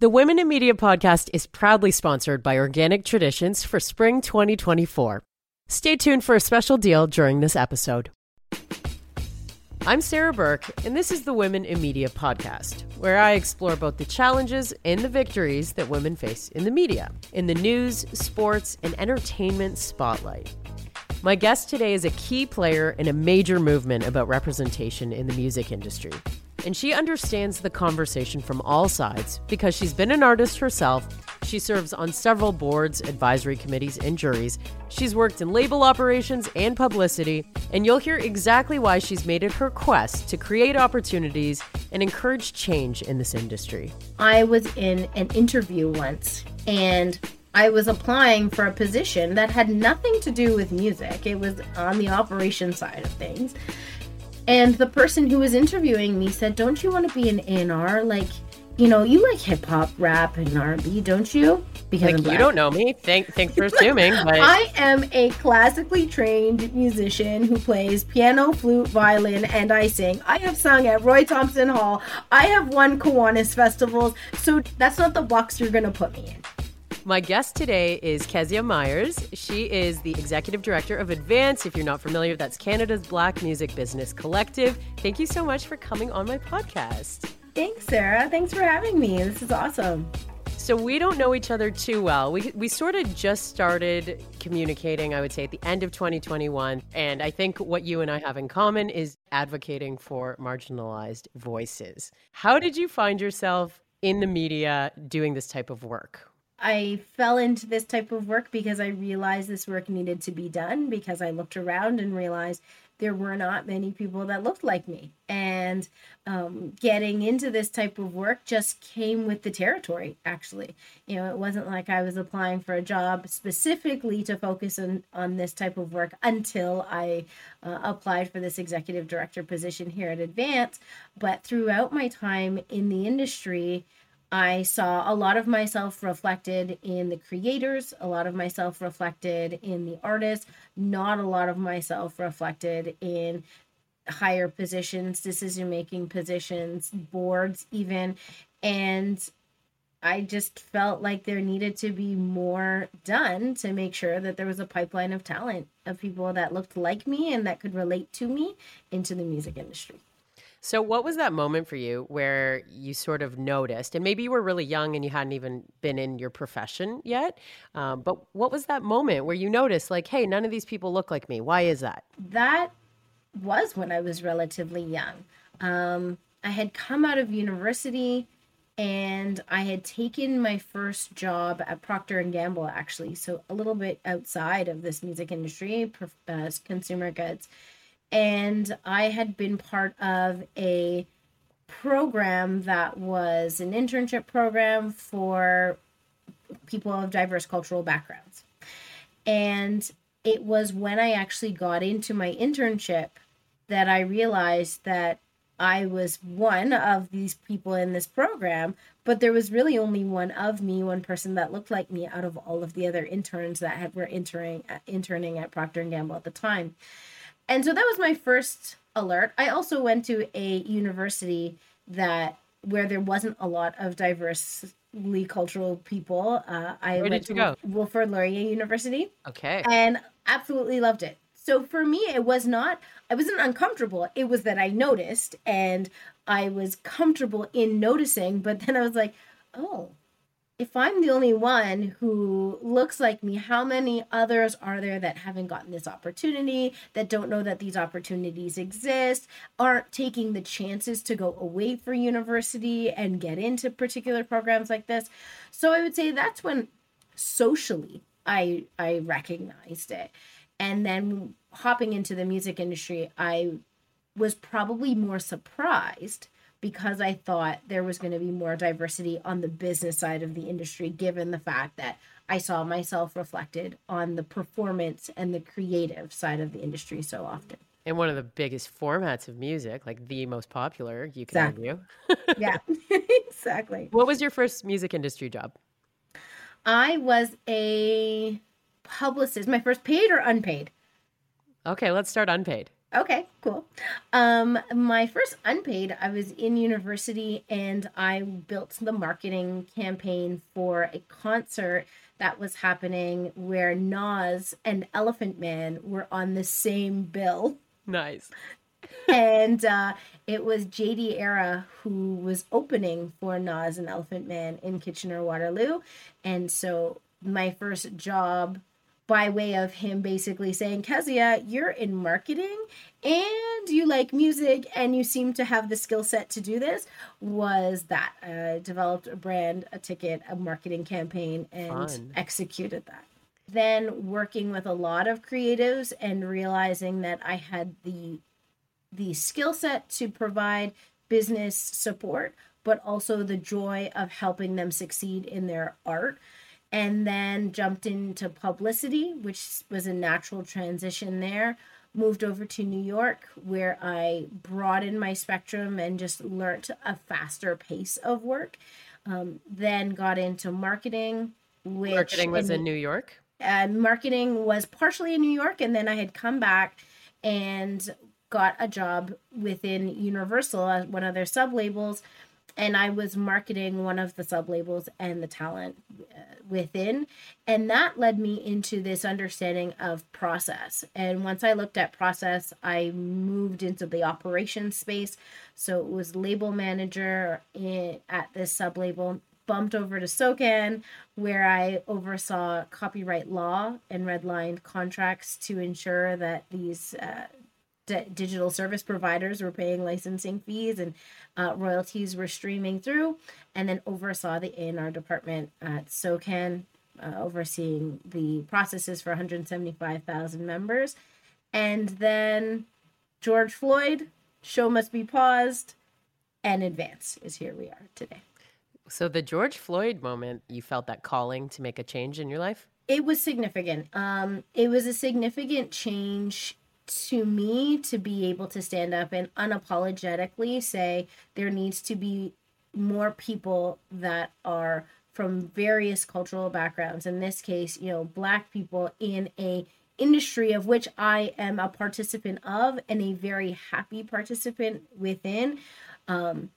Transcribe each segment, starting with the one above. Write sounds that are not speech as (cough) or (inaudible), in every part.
The Women in Media podcast is proudly sponsored by Organic Traditions for spring 2024. Stay tuned for a special deal during this episode. I'm Sarah Burke, and this is the Women in Media podcast, where I explore both the challenges and the victories that women face in the media, in the news, sports, and entertainment spotlight. My guest today is a key player in a major movement about representation in the music industry and she understands the conversation from all sides because she's been an artist herself. She serves on several boards, advisory committees, and juries. She's worked in label operations and publicity, and you'll hear exactly why she's made it her quest to create opportunities and encourage change in this industry. I was in an interview once and I was applying for a position that had nothing to do with music. It was on the operation side of things. And the person who was interviewing me said, "Don't you want to be an A&R? Like, you know, you like hip hop, rap, and R&B, don't you?" Because like, you don't know me. Thank, thanks for (laughs) assuming. But... I am a classically trained musician who plays piano, flute, violin, and I sing. I have sung at Roy Thomson Hall. I have won Kiwanis festivals. So that's not the box you're gonna put me in. My guest today is Keziah Myers. She is the executive director of Advance. If you're not familiar, that's Canada's Black Music Business Collective. Thank you so much for coming on my podcast. Thanks, Sarah. Thanks for having me. This is awesome. So we don't know each other too well. We we sort of just started communicating, I would say, at the end of 2021, and I think what you and I have in common is advocating for marginalized voices. How did you find yourself in the media doing this type of work? I fell into this type of work because I realized this work needed to be done because I looked around and realized there were not many people that looked like me. And um, getting into this type of work just came with the territory, actually. You know, it wasn't like I was applying for a job specifically to focus on, on this type of work until I uh, applied for this executive director position here at Advance. But throughout my time in the industry, I saw a lot of myself reflected in the creators, a lot of myself reflected in the artists, not a lot of myself reflected in higher positions, decision making positions, boards, even. And I just felt like there needed to be more done to make sure that there was a pipeline of talent of people that looked like me and that could relate to me into the music industry. So, what was that moment for you where you sort of noticed, and maybe you were really young and you hadn't even been in your profession yet, um, but what was that moment where you noticed, like, hey, none of these people look like me? Why is that? That was when I was relatively young. Um, I had come out of university and I had taken my first job at Procter and Gamble, actually, so a little bit outside of this music industry, uh, consumer goods and I had been part of a program that was an internship program for people of diverse cultural backgrounds. And it was when I actually got into my internship that I realized that I was one of these people in this program, but there was really only one of me, one person that looked like me out of all of the other interns that had were entering uh, interning at Procter and Gamble at the time. And so that was my first alert. I also went to a university that where there wasn't a lot of diversely cultural people. Uh, I Where went to go? Wilfrid Laurier University. Okay. And absolutely loved it. So for me, it was not, I wasn't uncomfortable. It was that I noticed and I was comfortable in noticing. But then I was like, oh, if I'm the only one who looks like me, how many others are there that haven't gotten this opportunity, that don't know that these opportunities exist, aren't taking the chances to go away for university and get into particular programs like this? So I would say that's when socially I I recognized it. And then hopping into the music industry, I was probably more surprised because I thought there was going to be more diversity on the business side of the industry, given the fact that I saw myself reflected on the performance and the creative side of the industry so often. And one of the biggest formats of music, like the most popular, you can exactly. argue. (laughs) yeah, (laughs) exactly. What was your first music industry job? I was a publicist. My first paid or unpaid? Okay, let's start unpaid. Okay, cool. Um, my first unpaid, I was in university and I built the marketing campaign for a concert that was happening where Nas and Elephant Man were on the same bill. Nice. (laughs) (laughs) and uh, it was JD Era who was opening for Nas and Elephant Man in Kitchener Waterloo. And so my first job by way of him basically saying, Keziah, you're in marketing and you like music and you seem to have the skill set to do this, was that. I developed a brand, a ticket, a marketing campaign, and Fun. executed that. Then working with a lot of creatives and realizing that I had the the skill set to provide business support, but also the joy of helping them succeed in their art and then jumped into publicity, which was a natural transition there. Moved over to New York, where I broadened my spectrum and just learned a faster pace of work. Um, then got into marketing, which marketing was in, in New York. And marketing was partially in New York, and then I had come back and got a job within Universal one of their sub labels and I was marketing one of the sub labels and the talent uh, within. And that led me into this understanding of process. And once I looked at process, I moved into the operations space. So it was label manager in, at this sub label, bumped over to SOCAN, where I oversaw copyright law and redlined contracts to ensure that these. Uh, digital service providers were paying licensing fees and uh, royalties were streaming through, and then oversaw the A&R department at SOCAN, uh, overseeing the processes for 175,000 members. And then George Floyd, show must be paused, and Advance is here we are today. So the George Floyd moment, you felt that calling to make a change in your life? It was significant. Um, it was a significant change to me to be able to stand up and unapologetically say there needs to be more people that are from various cultural backgrounds. In this case you know black people in a industry of which i am a participant of and a very happy participant within um,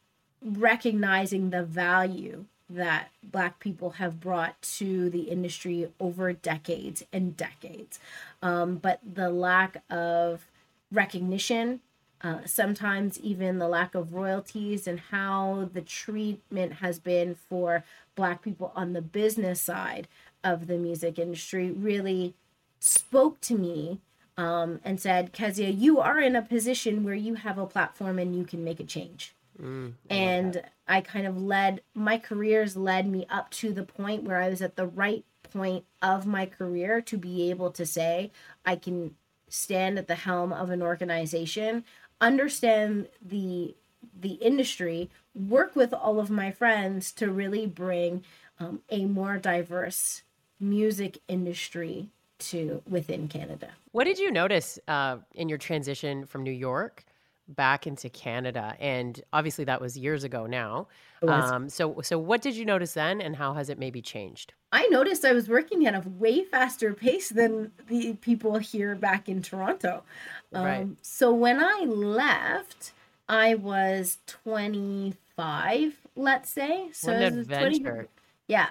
recognizing the value that black people have brought to the industry over decades and decades. Um, but the lack of recognition uh, sometimes even the lack of royalties and how the treatment has been for black people on the business side of the music industry really spoke to me um, and said keziah you are in a position where you have a platform and you can make a change. Mm, and I kind of led my careers led me up to the point where I was at the right point of my career to be able to say I can stand at the helm of an organization, understand the the industry, work with all of my friends to really bring um, a more diverse music industry to within Canada. What did you notice uh, in your transition from New York back into Canada, and obviously that was years ago now. Um, so, so what did you notice then, and how has it maybe changed? I noticed I was working at a way faster pace than the people here back in Toronto. Um, right. So when I left, I was twenty five, let's say. So what an adventure! 20, yeah,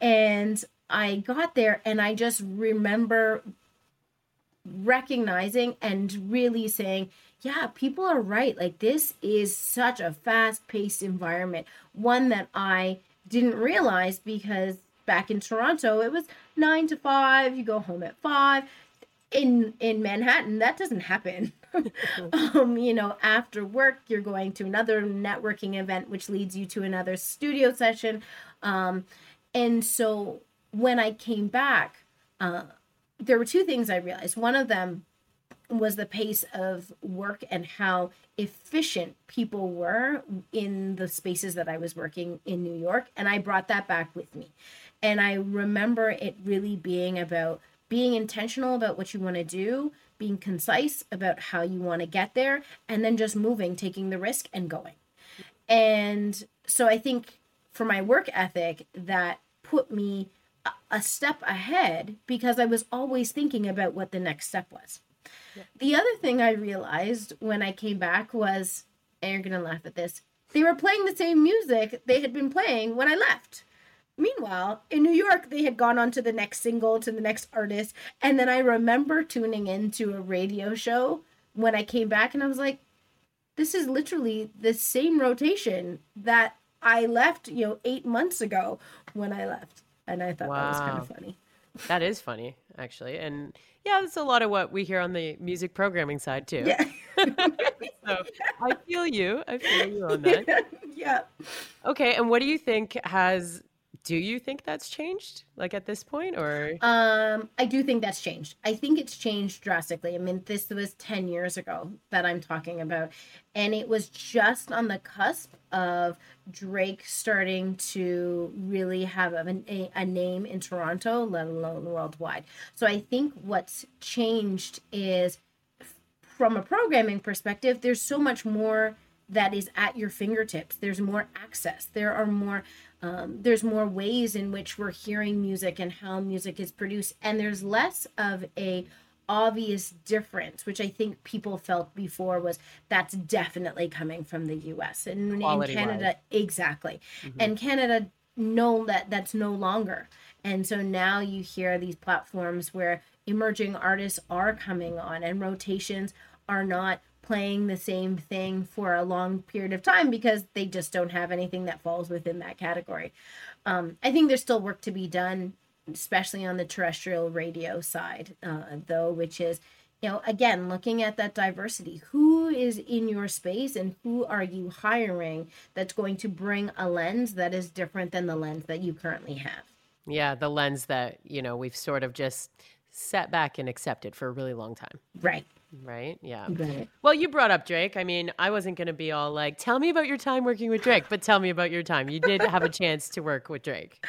and I got there, and I just remember recognizing and really saying yeah, people are right. Like, this is such a fast paced environment, one that I didn't realize because back in Toronto, it was nine to five, you go home at five. In, in Manhattan, that doesn't happen. (laughs) (laughs) um, you know, after work, you're going to another networking event, which leads you to another studio session. Um, and so when I came back, uh, there were two things I realized. One of them was the pace of work and how efficient people were in the spaces that I was working in New York. And I brought that back with me. And I remember it really being about being intentional about what you want to do, being concise about how you want to get there, and then just moving, taking the risk and going. And so I think for my work ethic, that put me a step ahead because I was always thinking about what the next step was. Yeah. The other thing I realized when I came back was, and you're going to laugh at this, they were playing the same music they had been playing when I left. Meanwhile, in New York, they had gone on to the next single, to the next artist. And then I remember tuning into a radio show when I came back and I was like, this is literally the same rotation that I left, you know, eight months ago when I left. And I thought wow. that was kind of funny. That is funny, actually. And yeah, that's a lot of what we hear on the music programming side too. Yeah. (laughs) so I feel you. I feel you on that. (laughs) yeah. Okay. And what do you think has do you think that's changed like at this point or? Um i do think that's changed. I think it's changed drastically. I mean this was 10 years ago that i'm talking about and it was just on the cusp of drake starting to really have a, a name in toronto let alone worldwide. So i think what's changed is from a programming perspective there's so much more that is at your fingertips. There's more access. There are more um, there's more ways in which we're hearing music and how music is produced. And there's less of a obvious difference which i think people felt before was that's definitely coming from the us and in canada exactly. Mm-hmm. and canada know that that's no longer. And so now you hear these platforms where emerging artists are coming on and rotations are not playing the same thing for a long period of time because they just don't have anything that falls within that category. Um, I think there's still work to be done, especially on the terrestrial radio side, uh, though, which is, you know, again, looking at that diversity. Who is in your space and who are you hiring that's going to bring a lens that is different than the lens that you currently have? Yeah, the lens that, you know, we've sort of just set back and accepted for a really long time. Right. Right. Yeah. Right. Well, you brought up Drake. I mean, I wasn't going to be all like, tell me about your time working with Drake, but tell me about your time. You did have a (laughs) chance to work with Drake.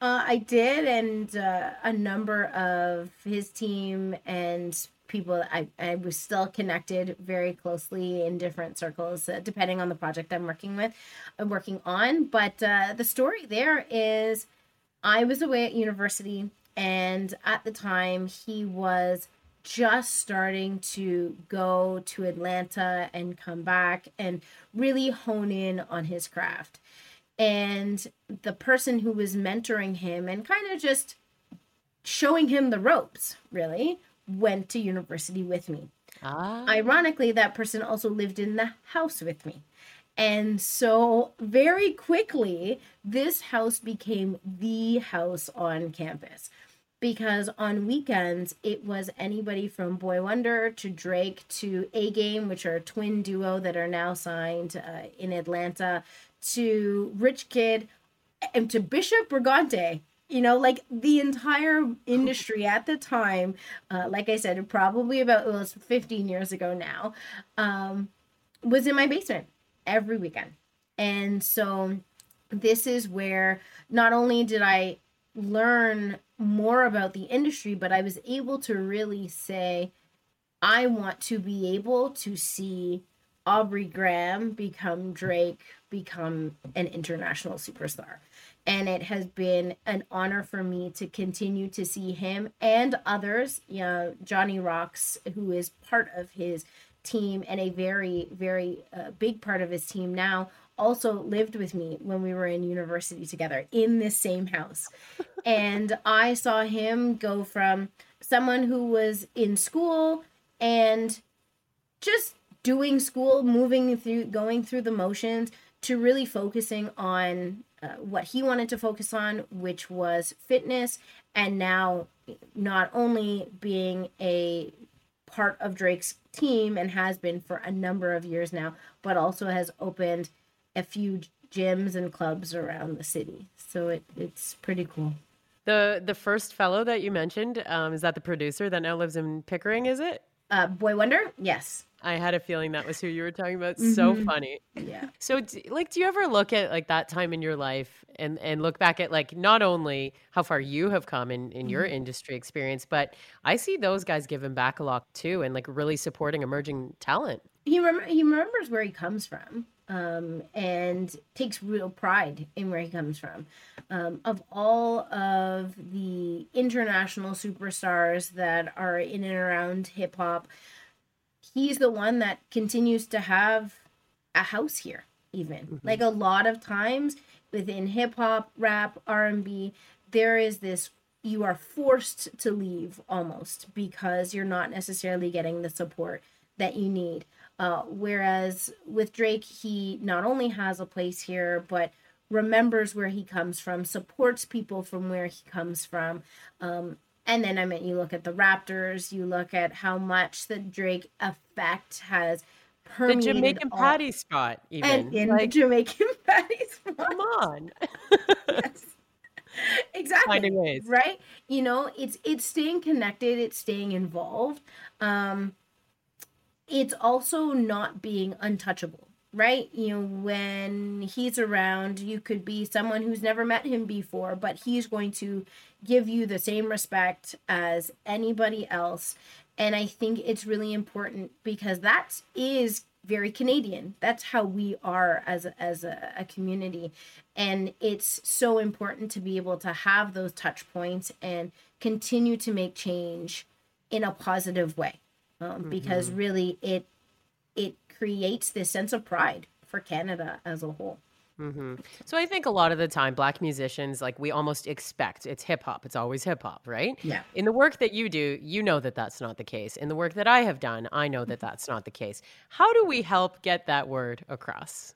Uh, I did. And uh, a number of his team and people, I, I was still connected very closely in different circles, uh, depending on the project I'm working with, I'm working on. But uh, the story there is I was away at university. And at the time, he was just starting to go to Atlanta and come back and really hone in on his craft. And the person who was mentoring him and kind of just showing him the ropes, really, went to university with me. Ah. Ironically, that person also lived in the house with me. And so, very quickly, this house became the house on campus because on weekends it was anybody from Boy Wonder to Drake to A Game, which are a twin duo that are now signed uh, in Atlanta, to Rich Kidd, and to Bishop Brigante. You know, like the entire industry at the time, uh, like I said, probably about it was 15 years ago now, um, was in my basement every weekend. And so this is where not only did I learn more about the industry, but I was able to really say, I want to be able to see Aubrey Graham become Drake, become an international superstar. And it has been an honor for me to continue to see him and others, you know, Johnny Rocks, who is part of his team and a very, very uh, big part of his team now, also lived with me when we were in university together in this same house. and (laughs) I saw him go from someone who was in school and just doing school, moving through, going through the motions, to really focusing on uh, what he wanted to focus on, which was fitness, and now not only being a part of Drake's team and has been for a number of years now, but also has opened a few gyms and clubs around the city. So it, it's pretty cool. The the first fellow that you mentioned um, is that the producer that now lives in Pickering? Is it? Uh, Boy Wonder. Yes. I had a feeling that was who you were talking about. Mm-hmm. So funny. Yeah. So, like, do you ever look at like that time in your life and and look back at like not only how far you have come in in your mm-hmm. industry experience, but I see those guys giving back a lot too, and like really supporting emerging talent. He rem- he remembers where he comes from um, and takes real pride in where he comes from. Um, of all of the international superstars that are in and around hip hop, he's the one that continues to have a house here. Even mm-hmm. like a lot of times within hip hop, rap, R and B, there is this you are forced to leave almost because you're not necessarily getting the support that you need. Uh, whereas with Drake, he not only has a place here, but remembers where he comes from, supports people from where he comes from. Um, and then, I mean, you look at the Raptors, you look at how much the Drake effect has permeated. The Jamaican all, Patty spot, even. And in like, the Jamaican (laughs) Patty spot. Come on. yes. Exactly. Right? You know, it's it's staying connected, it's staying involved. Um, it's also not being untouchable right? You know when he's around you could be someone who's never met him before but he's going to give you the same respect as anybody else. And i think it's really important because that is very canadian. That's how we are as a, as a, a community. And it's so important to be able to have those touch points and continue to make change in a positive way um, mm-hmm. because really it it creates this sense of pride for Canada as a whole. Mm-hmm. So I think a lot of the time, black musicians like we almost expect it's hip hop. It's always hip hop, right? Yeah. In the work that you do, you know that that's not the case. In the work that I have done, I know that that's not the case. How do we help get that word across?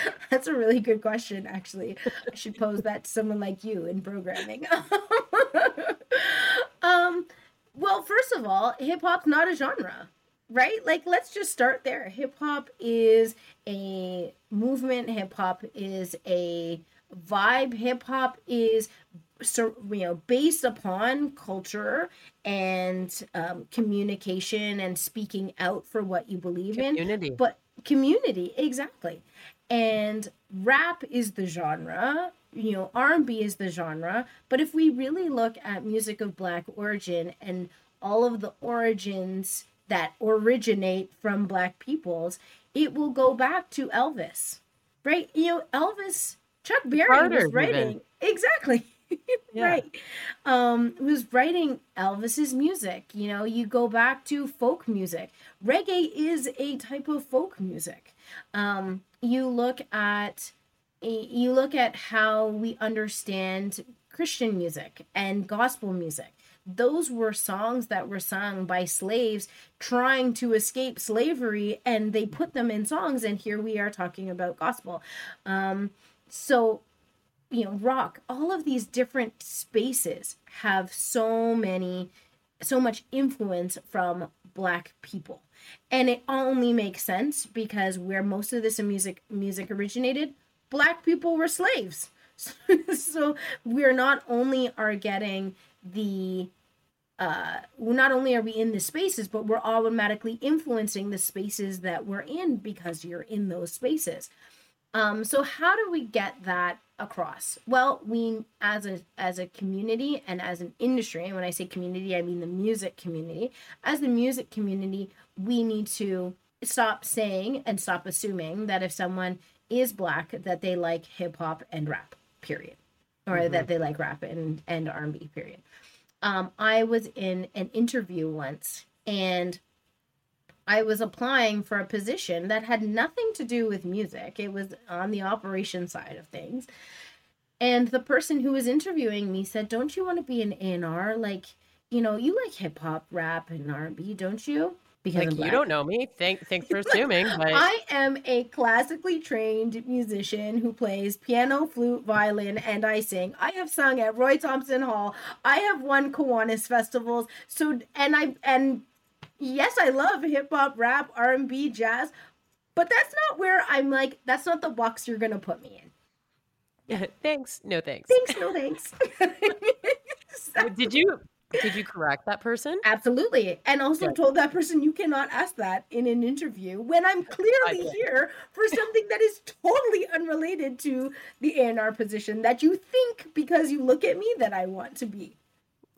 (laughs) That's a really good question, actually. I should pose that to someone like you in programming. (laughs) um, well, first of all, hip hop's not a genre, right? Like, let's just start there. Hip hop is a movement, hip hop is a vibe, hip hop is so you know based upon culture and um, communication and speaking out for what you believe community. in but community exactly and rap is the genre you know r&b is the genre but if we really look at music of black origin and all of the origins that originate from black peoples it will go back to elvis right? You know elvis chuck berry Carter, was writing even. exactly. (laughs) Yeah. right. Um was writing elvis's music you know you go back to folk music. Reggae is a type of folk music. Um you look at you look at how we understand Christian music and gospel music. Those were songs that were sung by slaves trying to escape slavery, and they put them in songs. And here we are talking about gospel. Um, so, you know, rock, all of these different spaces have so many, so much influence from Black people. And it only makes sense because where most of this music music originated black people were slaves. (laughs) so we're not only are getting the uh not only are we in the spaces but we're automatically influencing the spaces that we're in because you're in those spaces. Um so how do we get that across? Well we as a as a community and as an industry and when i say community i mean the music community. As the music community we need to stop saying and stop assuming that if someone is black that they like hip hop and rap, period, or mm-hmm. that they like rap and and R and B, period. Um, I was in an interview once and I was applying for a position that had nothing to do with music. It was on the operation side of things. And the person who was interviewing me said, "Don't you want to be an A&R? Like, you know, you like hip hop, rap, and R&B, don't you?" Because like, you don't know me. Thank, thanks for (laughs) assuming. But... I am a classically trained musician who plays piano, flute, violin, and I sing. I have sung at Roy Thomson Hall. I have won Kiwanis festivals. So, and I and yes, I love hip hop, rap, R and B, jazz, but that's not where I'm like. That's not the box you're gonna put me in. Yeah, (laughs) thanks. No thanks. Thanks. No thanks. (laughs) Did you did you correct that person? Absolutely. And also told that person you cannot ask that in an interview when I'm clearly here for something that is totally unrelated to the A&R position that you think because you look at me that I want to be.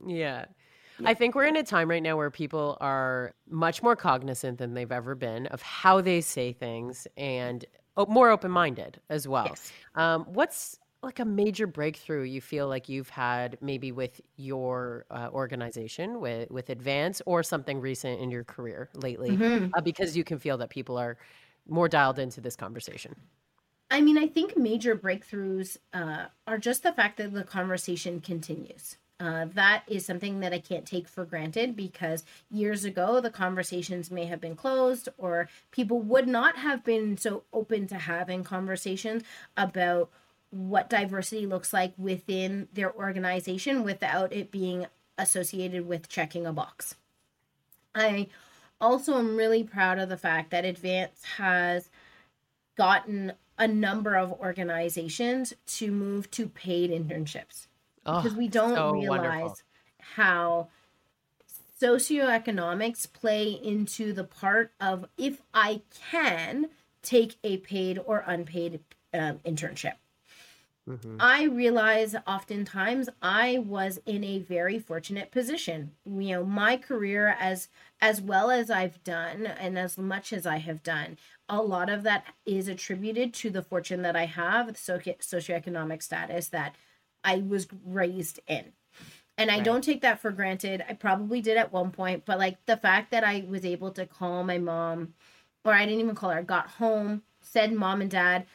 Yeah. I think we're in a time right now where people are much more cognizant than they've ever been of how they say things and more open minded as well. Yes. Um, what's like a major breakthrough you feel like you've had maybe with your uh, organization with with advance or something recent in your career lately mm-hmm. uh, because you can feel that people are more dialed into this conversation i mean i think major breakthroughs uh, are just the fact that the conversation continues uh, that is something that I can't take for granted because years ago the conversations may have been closed or people would not have been so open to having conversations about what diversity looks like within their organization without it being associated with checking a box. I also am really proud of the fact that Advance has gotten a number of organizations to move to paid internships oh, because we don't so realize wonderful. how socioeconomics play into the part of if I can take a paid or unpaid um, internship. Mm-hmm. I realize oftentimes I was in a very fortunate position. You know, my career as as well as I've done and as much as I have done, a lot of that is attributed to the fortune that I have, the socio- socioeconomic status that I was raised in. And I right. don't take that for granted. I probably did at one point, but like the fact that I was able to call my mom, or I didn't even call her, got home, said mom and dad,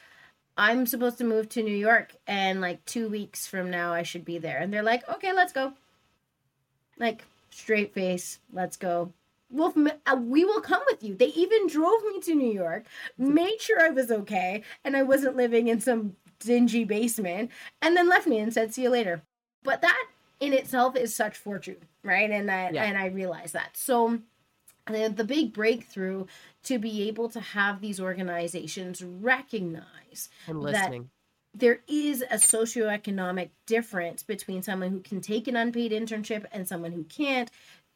I'm supposed to move to New York and like two weeks from now I should be there. And they're like, okay, let's go. Like, straight face, let's go. Well, uh, we will come with you. They even drove me to New York, made sure I was okay and I wasn't living in some dingy basement, and then left me and said, see you later. But that in itself is such fortune, right? And that, yeah. and I realize that. So, the, the big breakthrough to be able to have these organizations recognize that there is a socioeconomic difference between someone who can take an unpaid internship and someone who can't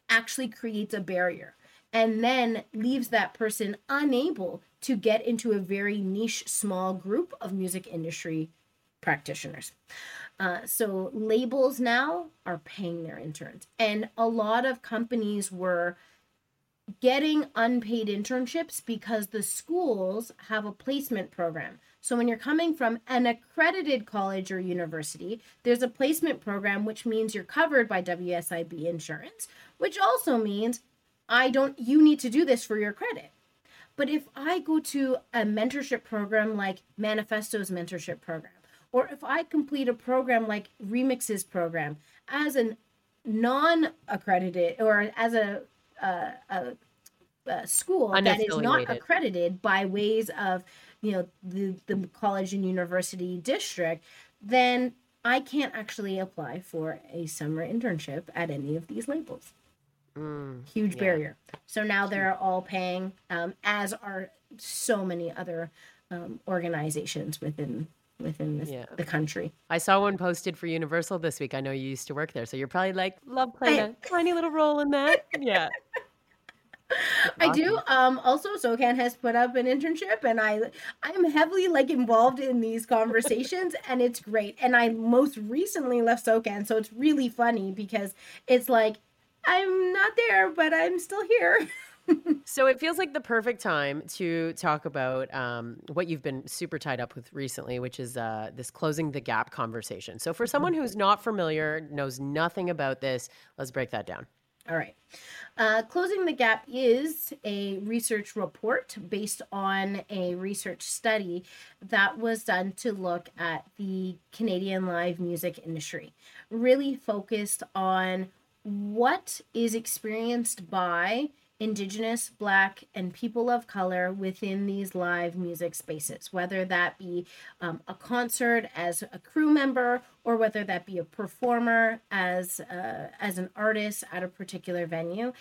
actually creates a barrier and then leaves that person unable to get into a very niche small group of music industry practitioners. Uh, so labels now are paying their interns, and a lot of companies were getting unpaid internships because the schools have a placement program. So when you're coming from an accredited college or university, there's a placement program which means you're covered by WSIB insurance, which also means I don't you need to do this for your credit. But if I go to a mentorship program like Manifesto's mentorship program, or if I complete a program like Remix's program as a non accredited or as a a, a, a school that is not accredited by ways of you know the the college and university district, then I can't actually apply for a summer internship at any of these labels. Mm, Huge yeah. barrier. So now they're all paying, um, as are so many other um, organizations within within this, yeah. the country. I saw one posted for Universal this week. I know you used to work there, so you're probably like, love playing I, a (laughs) tiny little role in that. Yeah. (laughs) I do. Um, also, SOCAN has put up an internship, and I I am heavily like involved in these conversations, (laughs) and it's great. And I most recently left SOCAN, so it's really funny because it's like I'm not there, but I'm still here. So it feels like the perfect time to talk about um, what you've been super tied up with recently, which is uh, this closing the gap conversation. So for someone who's not familiar, knows nothing about this, let's break that down. All right. Uh, Closing the Gap is a research report based on a research study that was done to look at the Canadian live music industry, really focused on what is experienced by Indigenous, Black, and people of color within these live music spaces, whether that be um, a concert as a crew member or whether that be a performer as uh, as an artist at a particular venue.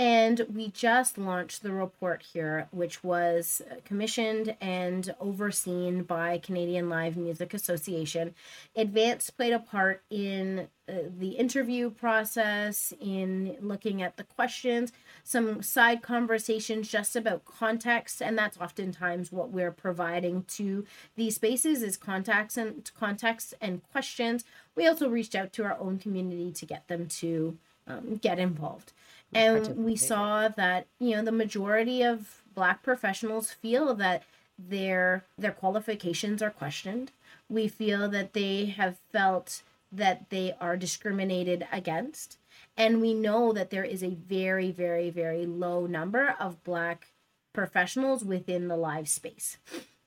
And we just launched the report here, which was commissioned and overseen by Canadian Live Music Association. Advance played a part in uh, the interview process, in looking at the questions, some side conversations just about context, and that's oftentimes what we're providing to these spaces is context and context and questions. We also reached out to our own community to get them to um, get involved. And we saw that you know the majority of black professionals feel that their their qualifications are questioned. We feel that they have felt that they are discriminated against. And we know that there is a very, very, very low number of Black professionals within the live space.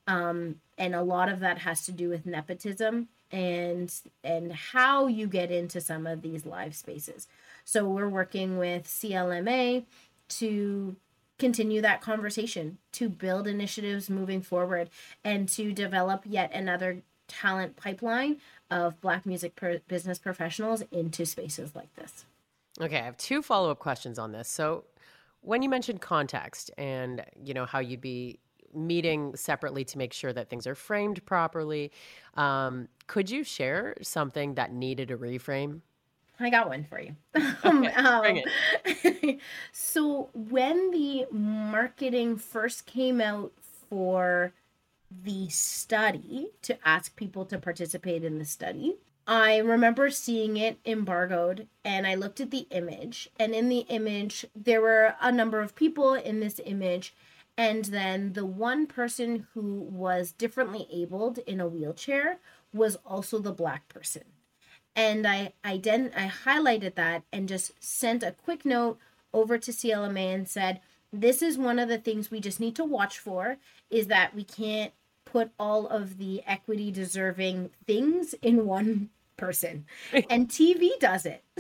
Um, and a lot of that has to do with nepotism and and how you get into some of these live spaces. So we're working with CLMA to continue that conversation, to build initiatives moving forward, and to develop yet another talent pipeline of Black music business professionals into spaces like this. Okay, I have two follow up questions on this. So, when you mentioned context and you know how you'd be meeting separately to make sure that things are framed properly, um, could you share something that needed a reframe? I got one for you. (laughs) (laughs) um, um, (laughs) so when the marketing first came out for the study to ask people to participate in the study, I remember seeing it embargoed and I looked at the image and in the image there were a number of people in this image and then the one person who was differently abled in a wheelchair was also the black person and I I didn't I highlighted that and just sent a quick note over to CLMA and said this is one of the things we just need to watch for is that we can't put all of the equity deserving things in one person (laughs) and TV does it. (laughs)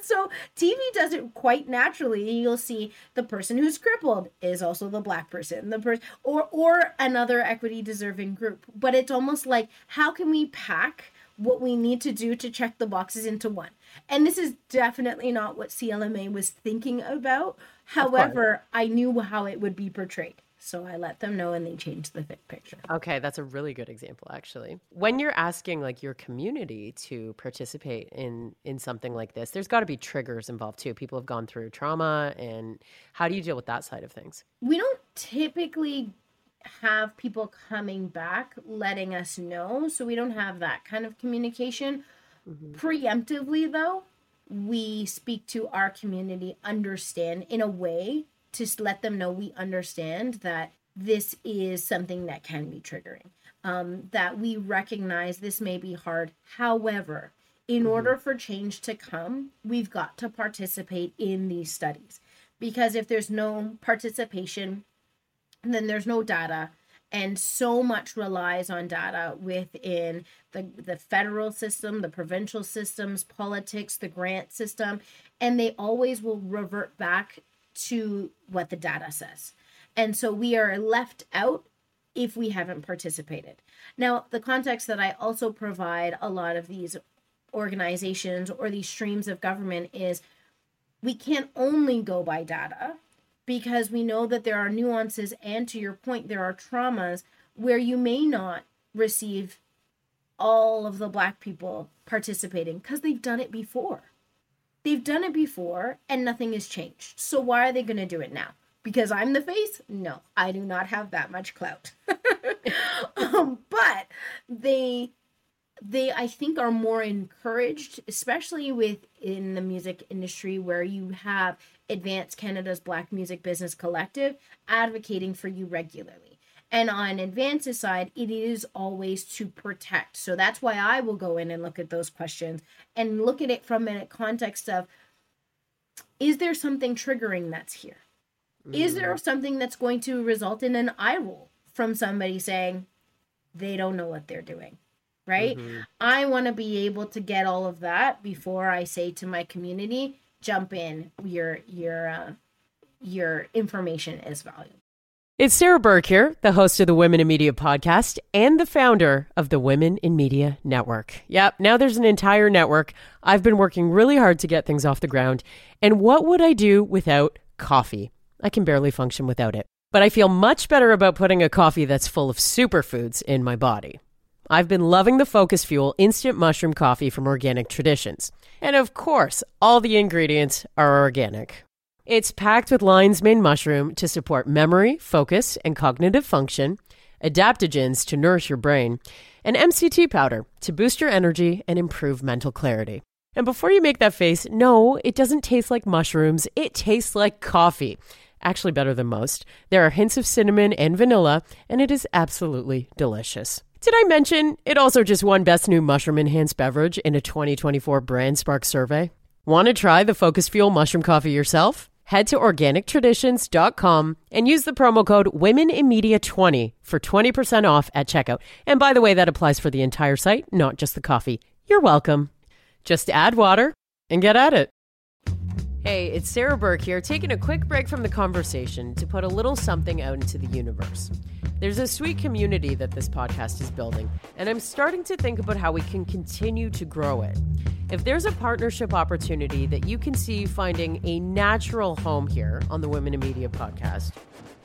so TV does it quite naturally. You'll see the person who's crippled is also the black person, the person or or another equity deserving group. But it's almost like how can we pack what we need to do to check the boxes into one. And this is definitely not what CLMA was thinking about. However, I knew how it would be portrayed. So I let them know and they changed the picture. Okay, that's a really good example actually. When you're asking like your community to participate in in something like this, there's got to be triggers involved too. People have gone through trauma and how do you deal with that side of things? We don't typically have people coming back letting us know. So we don't have that kind of communication. Mm-hmm. Preemptively, though, we speak to our community, understand in a way to let them know we understand that this is something that can be triggering, um, that we recognize this may be hard. However, in mm-hmm. order for change to come, we've got to participate in these studies. Because if there's no participation, then there's no data. And so much relies on data within the, the federal system the provincial systems politics the grant system. And they always will revert back to what the data says. And so we are left out if we haven't participated. Now the context that i also provide a lot of these organizations or these streams of government is we can't only go by data because we know that there are nuances and to your point there are traumas where you may not receive all of the black people participating because they've done it before. They've done it before and nothing has changed. So why are they going to do it now? Because i'm the face? No i do not have that much clout. (laughs) Um, but they they i think are more encouraged especially within the music industry where you have advance canada's black music business collective advocating for you regularly and on advance's side it is always to protect so that's why i will go in and look at those questions and look at it from a context of is there something triggering that's here mm. is there mm. something that's going to result in an eye roll from somebody saying they don't know what they're doing right? Mm-hmm. I want to be able to get all of that before I say to my community, jump in. Your your uh, your information is valuable. It's Sarah Burke here, the host of the Women in Media podcast and the founder of the Women in Media Network. Yep, now there's an entire network. I've been working really hard to get things off the ground. And what would I do without coffee? I can barely function without it. But I feel much better about putting a coffee that's full of superfoods in my body. I've been loving the Focus Fuel instant mushroom coffee from Organic Traditions. And of course, all the ingredients are organic. It's packed with lion's mane mushroom to support memory, focus, and cognitive function, adaptogens to nourish your brain, and MCT powder to boost your energy and improve mental clarity. And before you make that face, no, it doesn't taste like mushrooms. It tastes like coffee. Actually, better than most. There are hints of cinnamon and vanilla, and it is absolutely delicious. Did I mention it also just won Best New Mushroom Enhanced Beverage in a 2024 BrandSpark survey? Want to try the Focus Fuel mushroom coffee yourself? Head to organictraditions.com and use the promo code Women in Media 20 for 20% off at checkout. And by the way, that applies for the entire site, not just the coffee. You're welcome. Just add water and get at it. Hey, it's Sarah Burke here, taking a quick break from the conversation to put a little something out into the universe. There's a sweet community that this podcast is building, and I'm starting to think about how we can continue to grow it. If there's a partnership opportunity that you can see finding a natural home here on the Women in Media podcast,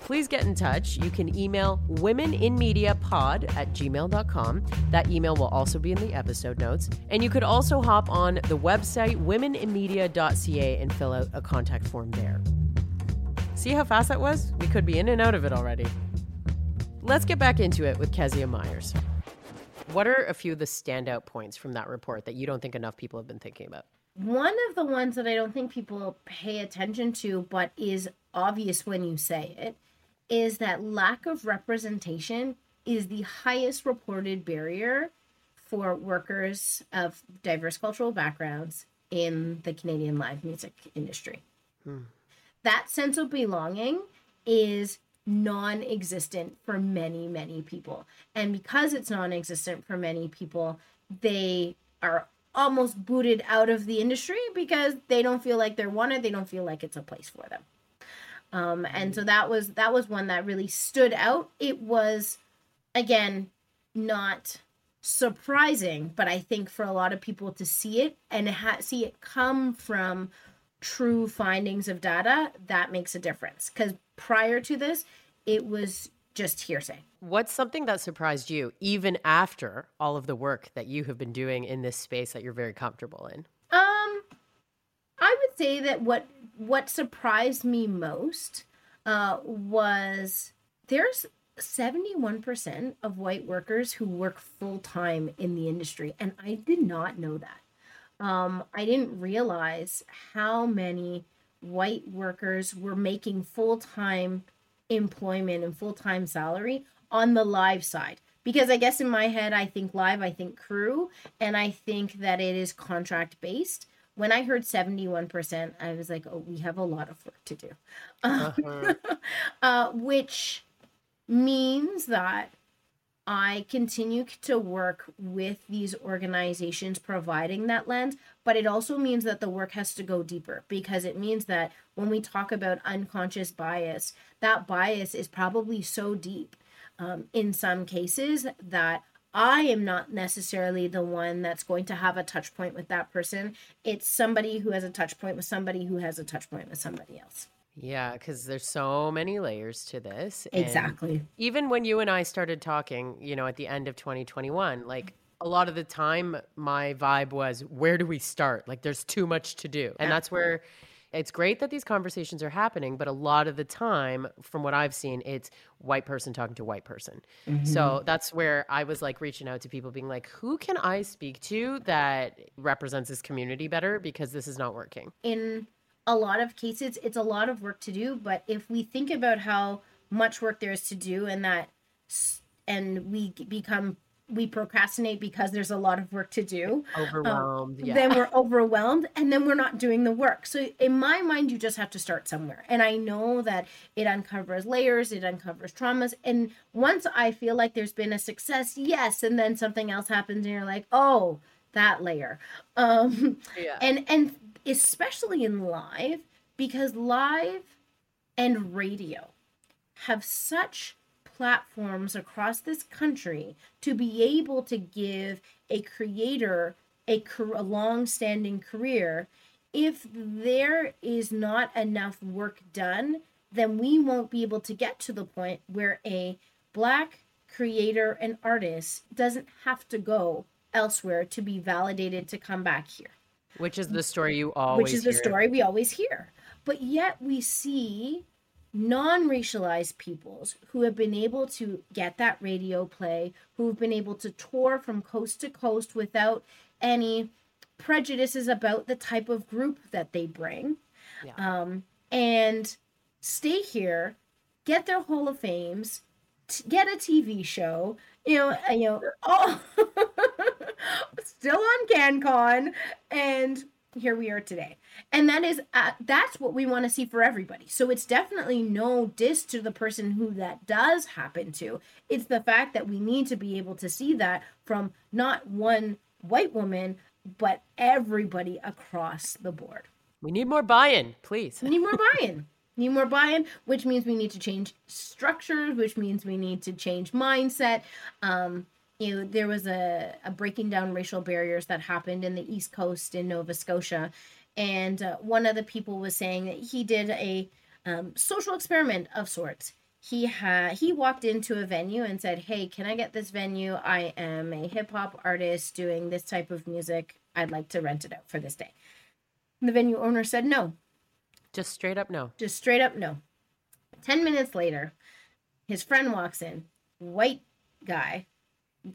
please get in touch. You can email womeninmediapod at gmail.com. That email will also be in the episode notes. And you could also hop on the website womeninmedia.ca and fill out a contact form there. See how fast that was? We could be in and out of it already. Let's get back into it with Keziah Myers. What are a few of the standout points from that report that you don't think enough people have been thinking about? One of the ones that I don't think people pay attention to, but is obvious when you say it, is that lack of representation is the highest reported barrier for workers of diverse cultural backgrounds in the Canadian live music industry. Hmm. That sense of belonging is non existent for many, many people. And because it's non existent for many people, they are almost booted out of the industry because they don't feel like they're wanted, they don't feel like it's a place for them. Um, and so that was that was one that really stood out. It was again not surprising, but I think for a lot of people to see it and ha- see it come from true findings of data, that makes a difference. Because prior to this, it was just hearsay. What's something that surprised you, even after all of the work that you have been doing in this space that you're very comfortable in? Say that what what surprised me most uh, was there's 71% of white workers who work full time in the industry, and I did not know that. Um, I didn't realize how many white workers were making full time employment and full time salary on the live side. Because I guess in my head, I think live, I think crew, and I think that it is contract based when I heard 71%, I was like, oh, we have a lot of work to do. Uh-huh. (laughs) uh, which means that I continue to work with these organizations providing that lens, but it also means that the work has to go deeper because it means that when we talk about unconscious bias, that bias is probably so deep um, in some cases that I am not necessarily the one that's going to have a touch point with that person. It's somebody who has a touch point with somebody who has a touch point with somebody else. Yeah, because there's so many layers to this. Exactly. even when you and I started talking, you know, at the end of 2021, like a lot of the time, my vibe was, where do we start? Like, there's too much to do. And that's where it's great that these conversations are happening, but a lot of the time, from what I've seen, it's white person talking to white person. Mm-hmm. So that's where I was like reaching out to people, being like, who can I speak to that represents this community better? Because this is not working. In a lot of cases, it's a lot of work to do. But if we think about how much work there is to do and that, and we become we procrastinate because there's a lot of work to do. Overwhelmed. Um, yeah. Then we're overwhelmed and then we're not doing the work. So in my mind, you just have to start somewhere. And I know that it uncovers layers, it uncovers traumas. And once I feel like there's been a success, yes, and then something else happens and you're like, oh, that layer. Um yeah. and and especially in live, because live and radio have such platforms across this country to be able to give a creator a, a long-standing career. If there is not enough work done then we won't be able to get to the point where a black creator and artist doesn't have to go elsewhere to be validated to come back here. Which is the story you always which is the hear. story we always hear. But yet we see non racialized peoples who have been able to get that radio play, who've been able to tour from coast to coast without any prejudices about the type of group that they bring. Yeah. Um, and stay here, get their Hall of Fames, t- get a TV show, you know, you know, (laughs) (laughs) still on CanCon, and here we are today. And that is uh, that's what we want to see for everybody. So it's definitely no diss to the person who that does happen to. It's the fact that we need to be able to see that from not one white woman, but everybody across the board. We need more buy-in, please. We need more buy-in. need more buy-in, which means we need to change structures, which means we need to change mindset. Um, you there was a, a breaking down racial barriers that happened in the East Coast in Nova Scotia, and uh, one of the people was saying that he did a um, social experiment of sorts. He had he walked into a venue and said, "Hey, can I get this venue? I am a hip hop artist doing this type of music. I'd like to rent it out for this day." And the venue owner said, "No, Just straight up no. just straight up no." Ten minutes later, his friend walks in, white guy,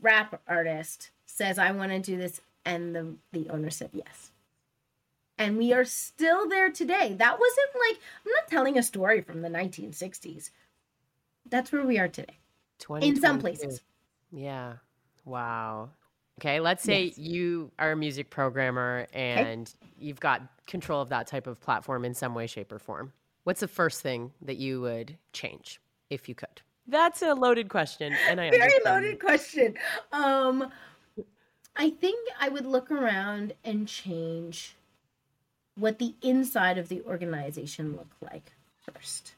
rap artist, says, "I want to do this," and the the owner said yes and we are still there today. That wasn't like I'm not telling a story from the 1960s. That's where we are today. In some places. Yeah. Wow. Okay, let's say Yes. you are a music programmer and you've got control of that type of platform in some way, shape, or form. What's the first thing that you would change if you could? That's a loaded question, and I Very understand. loaded question. Um I think I would look around and change what the inside of the organization looked like first.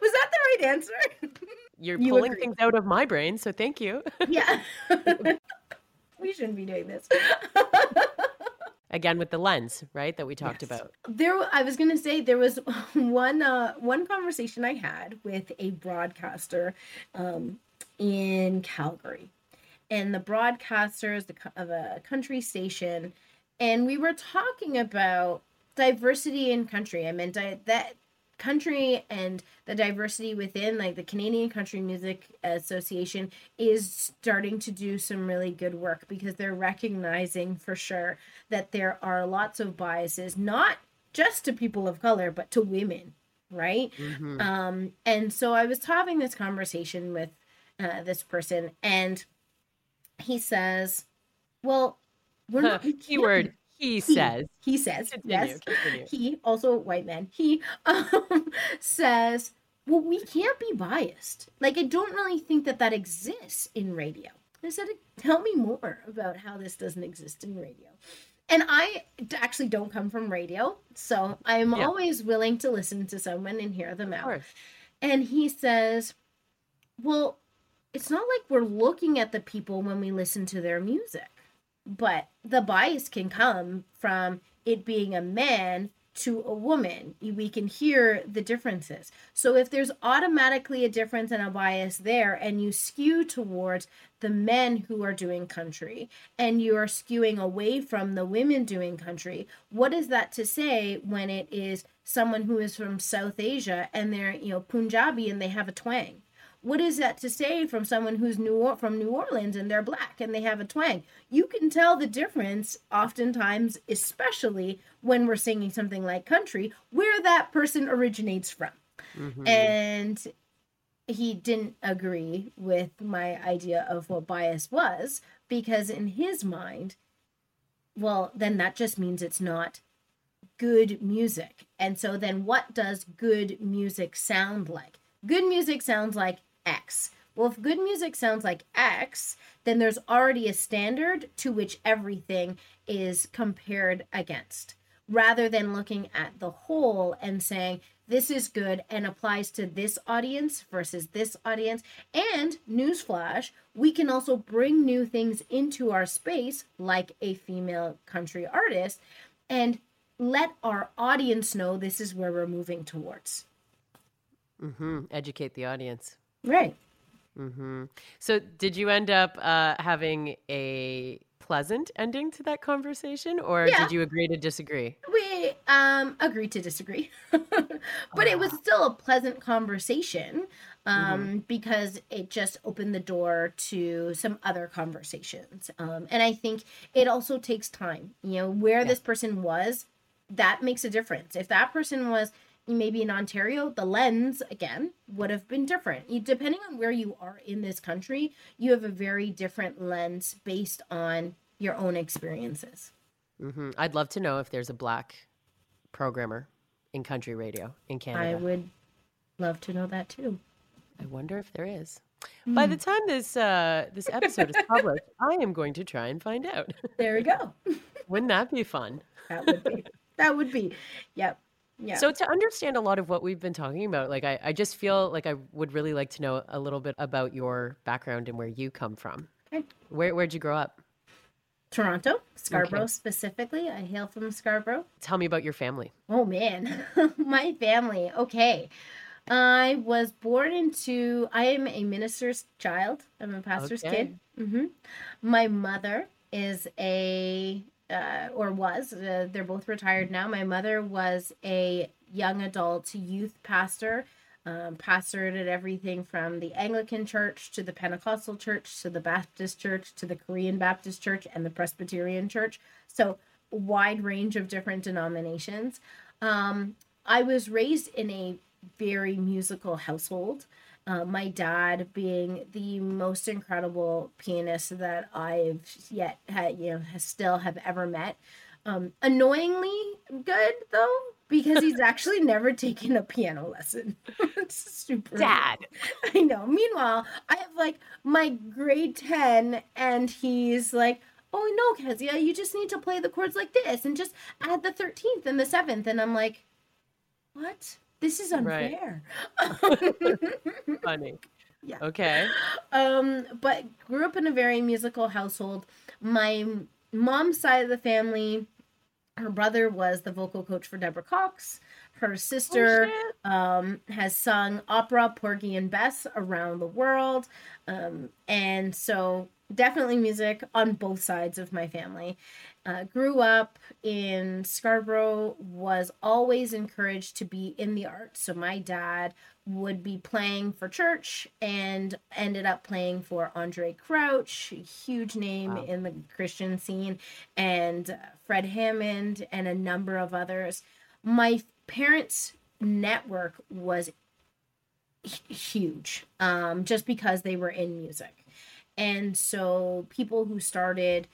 Was that the right answer? (laughs) You're You pulling agree. things out of my brain, so thank you. yeah. (laughs) (laughs) we shouldn't be doing this. Again, with the lens, right, that we talked Yes. about. there i was going to say there was (laughs) one uh one conversation i had with a broadcaster um in calgary and the broadcaster is the of a country station and we were talking about diversity in country i meant di- that country and the diversity within like the Canadian Country Music Association is starting to do some really good work because they're recognizing for sure that there are lots of biases not just to people of color but to women right Mhm. um and so i was having this conversation with uh, this person and he says well we're not we can't Keyword, he he, says. he says Continue, yes. continue. he also white man he (laughs) um, says well we can't be biased. Like i don't really think that that exists in radio. I said tell me more about how this doesn't exist in radio. And i actually don't come from radio so i'm Yeah. always willing to listen to someone and hear them out. And he says well it's not like we're looking at the people when we listen to their music but the bias can come from it being a man to a woman. We can hear the differences. So if there's automatically a difference and a bias there, and you skew towards the men who are doing country, and you are skewing away from the women doing country, what is that to say when it is someone who is from South Asia and they're you know Punjabi and they have a twang? What is that to say from someone who's New or- from New Orleans and they're black and they have a twang? You can tell the difference oftentimes, especially when we're singing something like country, where that person originates from. Mhm. And he didn't agree with my idea of what bias was because in his mind, well, then that just means it's not good music. And so then what does good music sound like? Good music sounds like X. Well, if good music sounds like X, then there's already a standard to which everything is compared against, rather than looking at the whole and saying, this is good and applies to this audience versus this audience. And newsflash, we can also bring new things into our space, like a female country artist, and let our audience know this is where we're moving towards. Mhm. Educate the audience. Right. Mm-hmm. So, did you end up uh, having a pleasant ending to that conversation, or Yeah. did you agree to disagree? We um agreed to disagree. (laughs) but it was still a pleasant conversation um because it just opened the door to some other conversations. Um and I think it also takes time. You know, where this person was, that makes a difference. If that person was maybe in Ontario, the lens again would have been different. You, depending on where you are in this country, you have a very different lens based on your own experiences. hmm I'd love to know if there's a black programmer in country radio in Canada. I would love to know that too. I wonder if there is. By the time this uh, this episode is published, (laughs) I am going to try and find out. There we go. (laughs) Wouldn't that be fun? That would be. That would be. Yep. Yeah. So to understand a lot of what we've been talking about, like I, I just feel like I would really like to know a little bit about your background and where you come from. Okay. Where where'd you grow up? Toronto, Scarborough Okay. specifically. I hail from Scarborough. Tell me about your family. Oh man, (laughs) my family. Okay. I was born into I am a minister's child. I'm a pastor's Okay. kid. hmm My mother is a uh, or was uh, they're both retired now. My mother was a young adult youth pastor. Um, pastored at everything from the Anglican Church to the Pentecostal Church to the Baptist Church to the Korean Baptist Church and the Presbyterian Church. So wide range of different denominations. Um, I was raised in a very musical household. Uh, my dad being the most incredible pianist that I've yet had, you know, still have ever met. Um, annoyingly good though, because he's (laughs) actually never taken a piano lesson. (laughs) it's super. Dad. I know. Meanwhile, I have like my grade 10 and he's like, oh no, Keziah, you just need to play the chords like this and just add the 13th and the 7th. And I'm like, what? This is Right. unfair. (laughs) Funny. Yeah. Okay. um, but grew up in a very musical household. My mom's side of the family, her brother was the vocal coach for Deborah Cox. Her sister shit. um, has sung opera, Porgy and Bess around the world. Um, and so definitely music on both sides of my family. Uh, grew up in Scarborough, was always encouraged to be in the arts. So my dad would be playing for church and ended up playing for Andraé Crouch, huge name Wow. in the Christian scene, and uh, Fred Hammond, and a number of others. My parents' network was huge um, just because they were in music. And so people who started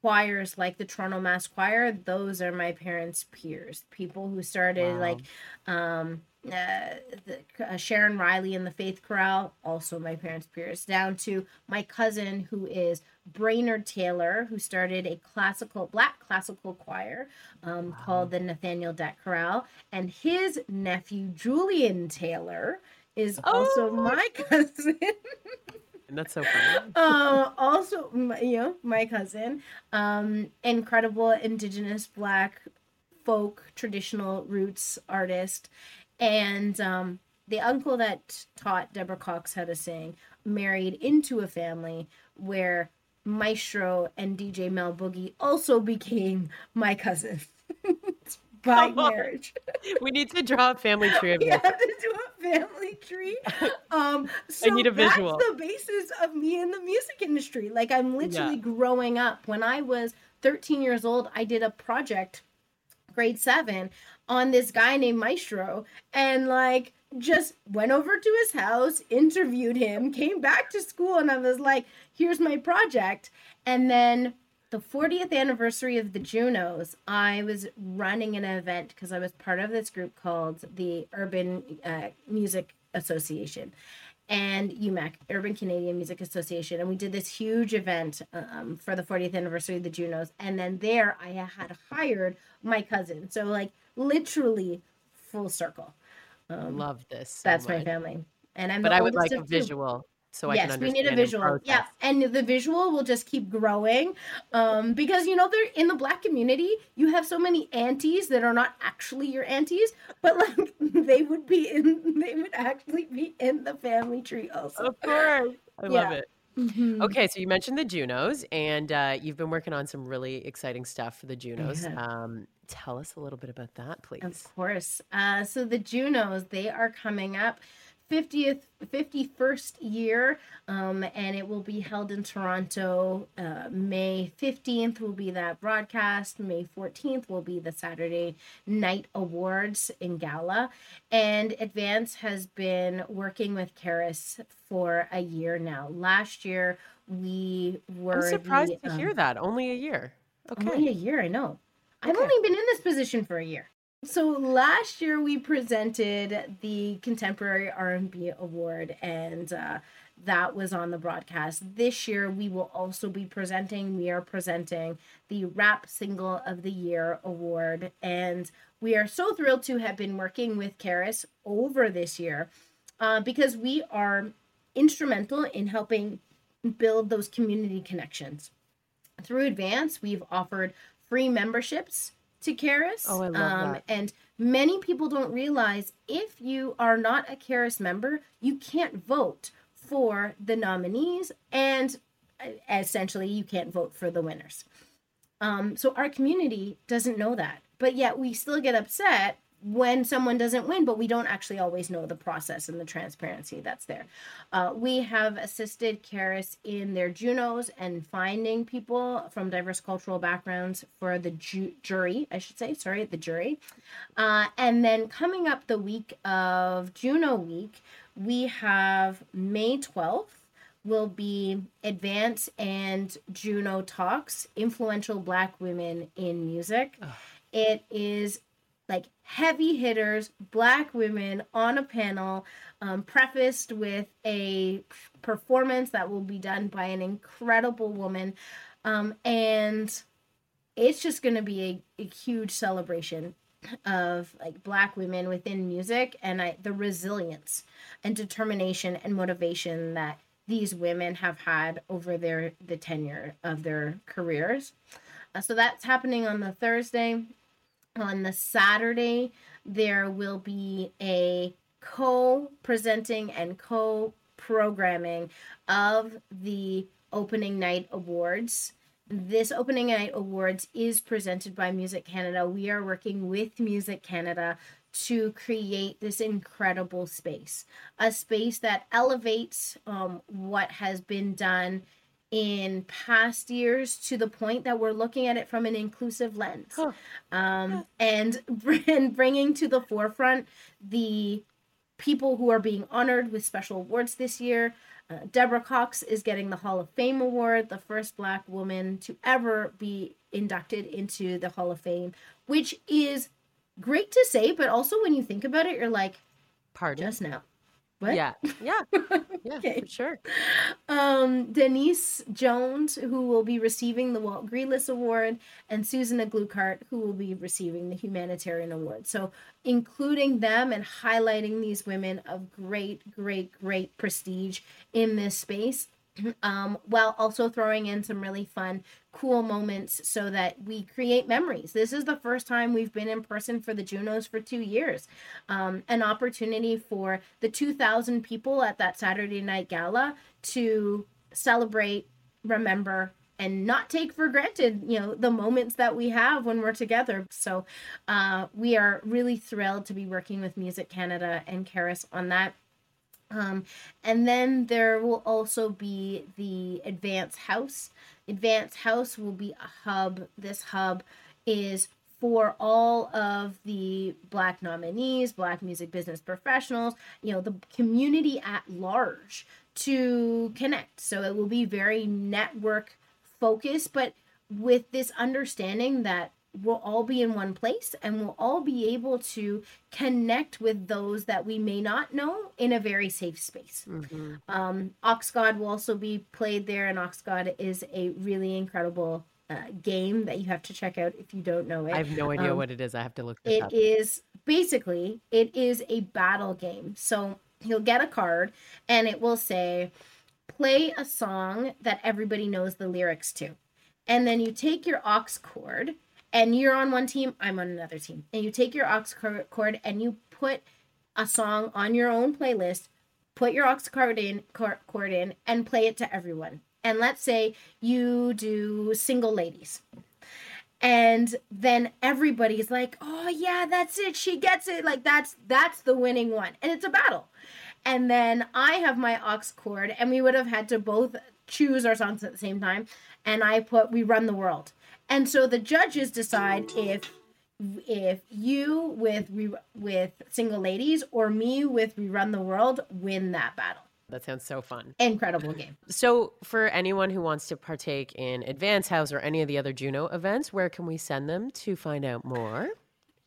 choirs like the Toronto Mass Choir, those are my parents' peers. People who started Wow. like um, uh, the, uh, Sharon Riley and the Faith Chorale, also my parents' peers, down to my cousin who is Brainerd Taylor, who started a classical, black classical choir um, called the Nathaniel Dett Chorale, and his nephew Julian Taylor is also Oh. my (laughs) cousin. And that's so funny. uh, also, my, you know, my cousin, um, incredible indigenous black folk traditional roots artist, and um, the uncle that taught Deborah Cox how to sing married into a family where Maestro and DJ Mel Boogie also became my cousin (laughs) by Come on. marriage. (laughs) we need to draw a family tree of (laughs) We this. have to do a family tree. (laughs) Um, so need a visual. That's the basis of me in the music industry. Like I'm literally growing up. When I was 13 years old, I did a project, grade seven, on this guy named Maestro, and like just went over to his house, interviewed him, came back to school, and I was like, "Here's my project," and then the 40th anniversary of the Junos, I was running an event because I was part of this group called the Urban uh, Music Association and UMAC, Urban Canadian Music Association. And we did this huge event um, for the 40th anniversary of the Junos. And then there I had hired my cousin. So, like, literally full circle. Um, Love this. so that's my family. And I'm But I would like a visual. So yes, I can understand. we need a visual. Yeah, and the visual will just keep growing, um, because you know they're in the black community. You have so many aunties that are not actually your aunties, but like (laughs) they would be in. They would actually be in the family tree also. Of course, I yeah. love it. Mm-hmm. Okay, so you mentioned the Junos, and uh, you've been working on some really exciting stuff for the Junos. Um, tell us a little bit about that, please. Of course. Uh, so the Junos, they are coming up. 50th 51st year um, and it will be held in toronto uh, may 15th will be that broadcast may 14th will be the saturday night awards in gala. And advance has been working with CARAS for a year now. Last year we were i'm surprised the, to um, hear that. Only a year. okay. only a year i know. Okay. i've only been in this position for a year so last year we presented the Contemporary R&B Award and uh, that was on the broadcast. This year we will also be presenting, we are presenting the Rap Single of the Year Award and we are so thrilled to have been working with CARAS over this year uh, because we are instrumental in helping build those community connections. Through Advance, we've offered free memberships to CARAS. Oh, I love um, that. And many people don't realize if you are not a CARAS member, you can't vote for the nominees, and uh, essentially, you can't vote for the winners. Um, so our community doesn't know that, but yet we still get upset when someone doesn't win, but we don't actually always know the process and the transparency that's there. Uh, we have assisted CARAS in their Junos and finding people from diverse cultural backgrounds for the ju- jury, I should say, sorry, the jury. Uh, and then coming up the week of Juno week, we have May 12th will be Advance and Juno Talks, Influential Black Women in Music. It is like heavy hitters, black women on a panel, um, prefaced with a performance that will be done by an incredible woman. Um, and it's just going to be a, a, huge celebration of like black women within music and I, the resilience and determination and motivation that these women have had over their the tenure of their careers. Uh, so that's happening on the Thursday on the Saturday, there will be a co presenting and co programming of the opening night awards. This opening night awards is presented by Music Canada. We are working with Music Canada to create this incredible space, a space that elevates um, what has been done in past years to the point that we're looking at it from an inclusive lens huh. um, and, (laughs) and bringing to the forefront the people who are being honored with special awards this year. Uh, Deborah Cox is getting the Hall of Fame award, the first Black woman to ever be inducted into the Hall of Fame, which is great to say, but also when you think about it, you're like, pardon just now. What? Yeah, yeah, (laughs) yeah, okay. for sure. Um, Denise Jones, who will be receiving the Walt Grealis Award, and Susan Aglukark, who will be receiving the Humanitarian Award. So, including them and highlighting these women of great, great, great prestige in this space um, while also throwing in some really fun, cool moments so that we create memories. This is the first time we've been in person for the Junos for two years. Um, an opportunity for the 2,000 people at that Saturday night gala to celebrate, remember, and not take for granted you know the moments that we have when we're together so uh, we are really thrilled to be working with music canada and CARAS on that um, and then there will also be the Advance House. Advance House will be a hub. This hub is for all of the Black nominees, Black music business professionals, you know, the community at large to connect. So it will be very network focused, but with this understanding that we'll all be in one place and we'll all be able to connect with those that we may not know in a very safe space. Mm-hmm. Um, Oxgod will also be played there, and Ox God is a really incredible uh, game that you have to check out if you don't know it. I have no idea um, what it is. I have to look. It up. is basically it is a battle game. So you'll get a card, and it will say play a song that everybody knows the lyrics to. And then you take your aux cord and you're on one team, I'm on another team. And you take your aux cord and you put a song on your own playlist, put your aux cord in, cord in and play it to everyone. And let's say you do single ladies. And then everybody's like, "Oh yeah, that's it. She gets it. Like that's that's the winning one." And it's a battle. And then I have my aux cord and we would have had to both choose our songs at the same time and I put we run the world. And so the judges decide if if you with with single ladies or me with we run the world win that battle. That sounds so fun. Incredible game. So, for anyone who wants to partake in Advance House or any of the other Juno events, where can we send them to find out more?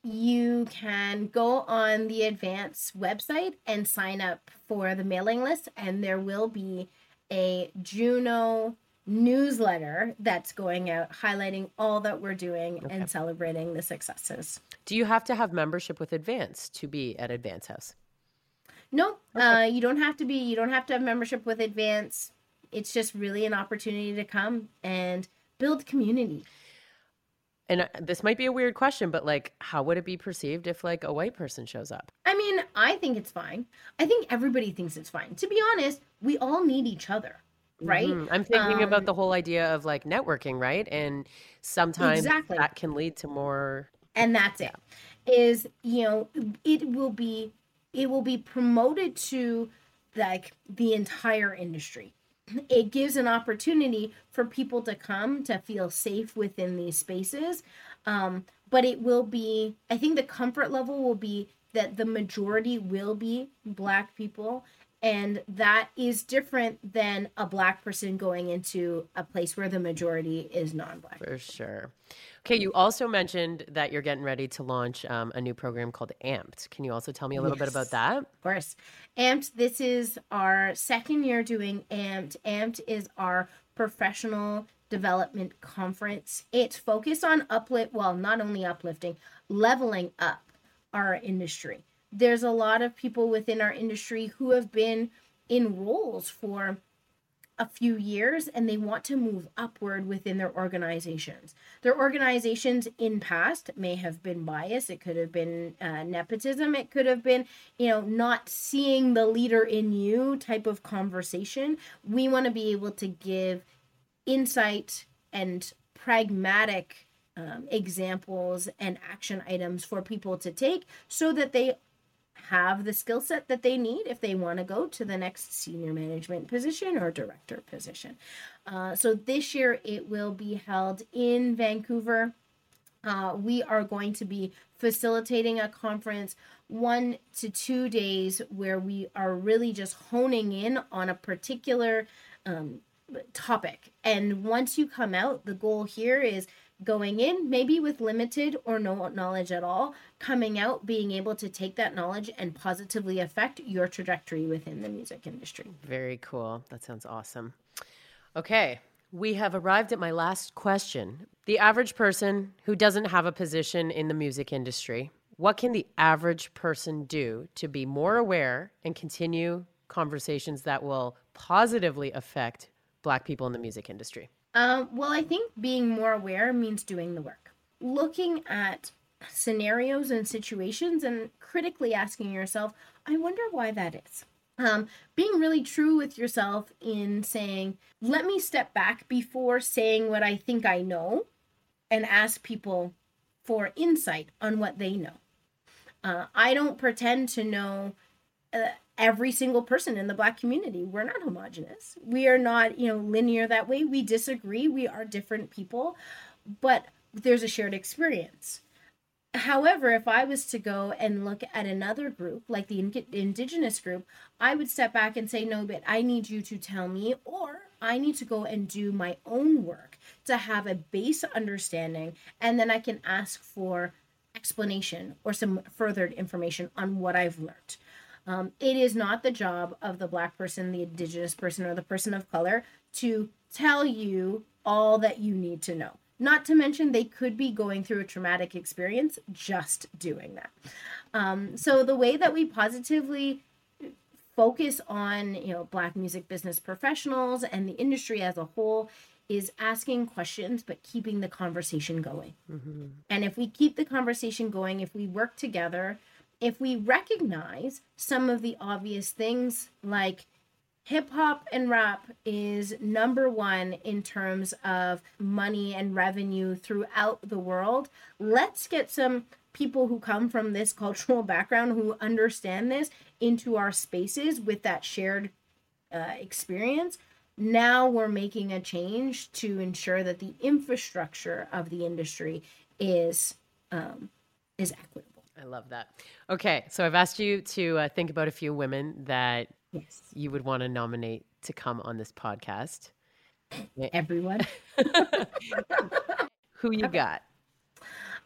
You can go on the Advance website and sign up for the mailing list, and there will be a Juno newsletter that's going out highlighting all that we're doing okay. and celebrating the successes. Do you have to have membership with Advance to be at Advance House? No, okay. uh, you don't have to be. You don't have to have membership with Advance. It's just really an opportunity to come and build community. And uh, this might be a weird question, but like, how would it be perceived if like a white person shows up? I mean, I think it's fine. I think everybody thinks it's fine. To be honest, we all need each other right? Mm-hmm. I'm thinking um, about the whole idea of like networking, right? And sometimes exactly. that can lead to more. And that's it. Is you know it will be it will be promoted to like the entire industry. (clears throat) It gives an opportunity for people to come to feel safe within these spaces. Um, but it will be, I think the comfort level will be that the majority will be Black people and that is different than a black person going into a place where the majority is non-black for sure. Okay you also mentioned that you're getting ready to launch um, a new program called amped. Can you also tell me a little yes, bit about that? Of course. Amped this is our second year doing amped. Amped is our professional development conference. It's focused on uplift well not only uplifting leveling up our industry there's a lot of people within our industry who have been in roles for a few years and they want to move upward within their organizations. Their organizations in past may have been biased. It could have been uh, nepotism. It could have been, you know, not seeing the leader in you type of conversation. We want to be able to give insight and pragmatic um, examples and action items for people to take so that they have the skill set that they need if they want to go to the next senior management position or director position. Uh, so this year it will be held in Vancouver. Uh, we are going to be facilitating a conference one to two days where we are really just honing in on a particular um, topic. And once you come out, the goal here is going in, maybe with limited or no knowledge at all, coming out, being able to take that knowledge and positively affect your trajectory within the music industry. Very cool. That sounds awesome. Okay, we have arrived at my last question. The average person who doesn't have a position in the music industry, what can the average person do to be more aware and continue conversations that will positively affect Black people in the music industry? Um, well, I think being more aware means doing the work. Looking at scenarios and situations and critically asking yourself, I wonder why that is. Um, being really true with yourself in saying, let me step back before saying what I think I know and ask people for insight on what they know. Uh, I don't pretend to know uh, every single person in the black community. We're not homogenous. We are not, you know, linear that way. We disagree. We are different people, but there's a shared experience. However, if I was to go and look at another group, like the indigenous group, I would step back and say, no, but I need you to tell me, or I need to go and do my own work to have a base understanding, and then I can ask for explanation or some further information on what I've learned. Um, it is not the job of the black person, the indigenous person, or the person of color to tell you all that you need to know. Not to mention, they could be going through a traumatic experience just doing that. Um, so, the way that we positively focus on you know black music business professionals and the industry as a whole is asking questions but keeping the conversation going mm-hmm. and if we keep the conversation going if we work together if we recognize some of the obvious things like hip hop and rap is number one in terms of money and revenue throughout the world. Let's get some people who come from this (laughs) cultural background who understand this into our spaces with that shared uh, experience. Now we're making a change to ensure that the infrastructure of the industry is um, is equitable. I love that. Okay, so I've asked you to uh, think about a few women that yes. you would want to nominate to come on this podcast. (laughs) Everyone. (laughs) Who you got?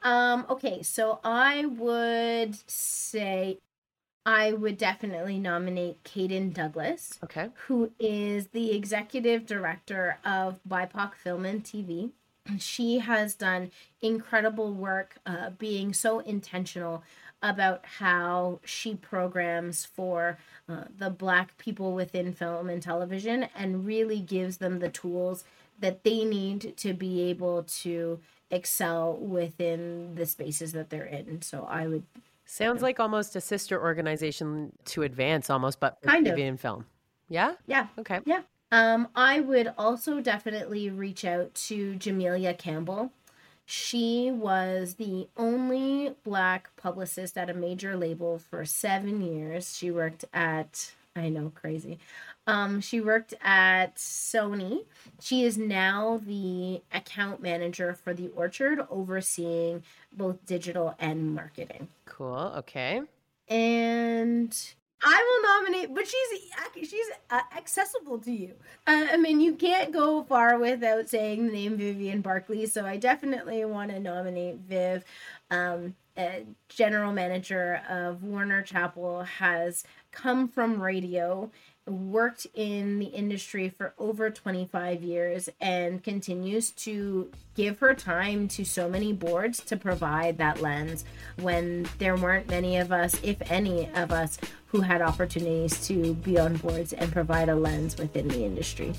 Um, okay, so I would say I would definitely nominate Kadon Douglas. Okay. Who is the executive director of BIPOC Film and TV she has done incredible work uh, being so intentional about how she programs for uh, the black people within film and television and really gives them the tools that they need to be able to excel within the spaces that they're in. So i would sounds like almost a sister organization to advance almost but kind of. in film. Yeah? Yeah. Okay. Yeah um, I would also definitely reach out to Jamelia Campbell. She was the only black publicist at a major label for seven years. She worked at, I know, crazy. Um, she worked at Sony. She is now the account manager for the Orchard, overseeing both digital and marketing. Cool. Okay. And I will nominate, but she's she's uh, accessible to you. Uh, I mean, you can't go far without saying the name Vivian Barclay. So I definitely want to nominate Viv. Um, general manager of Warner Chappell has come from radio worked in the industry for over 25 years and continues to give her time to so many boards to provide that lens when there weren't many of us, if any of us, who had opportunities to be on boards and provide a lens within the industry.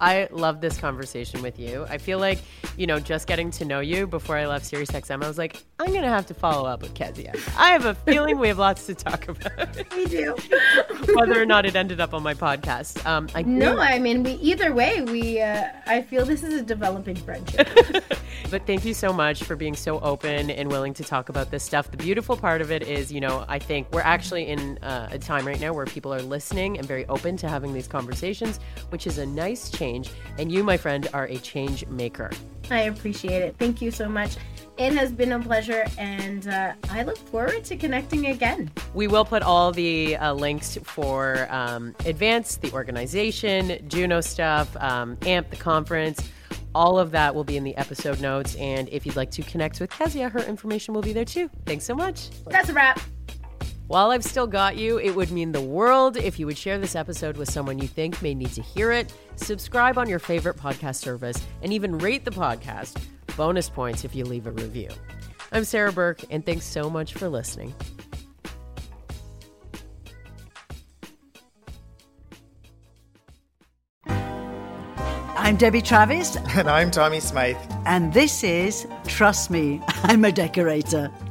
I love this conversation with you. I feel like, you know, just getting to know you before I left SiriusXM, I was like, I'm going to have to follow up with Keziah. I have a feeling we have lots to talk about. (laughs) we do. (laughs) Whether or not it ended up on my podcast. Um, I no, I mean, we either way, we. Uh, I feel this is a developing friendship. (laughs) but thank you so much for being so open and willing to talk about this stuff. The beautiful part of it is, you know, I think we're actually in uh, a time right now where people are listening and very open to having these conversations, which is a nice change. And you, my friend, are a change maker. I appreciate it. Thank you so much. It has been a pleasure, and uh, I look forward to connecting again. We will put all the uh, links for um, Advance, the organization, Juno stuff, um, AMP, the conference. All of that will be in the episode notes. And if you'd like to connect with Keziah, her information will be there too. Thanks so much. That's a wrap. While I've still got you, it would mean the world if you would share this episode with someone you think may need to hear it. Subscribe on your favorite podcast service and even rate the podcast. Bonus points if you leave a review. I'm Sarah Burke, and thanks so much for listening. I'm Debbie Travis. (laughs) And I'm Tommy Smythe. And this is Trust Me, I'm a Decorator.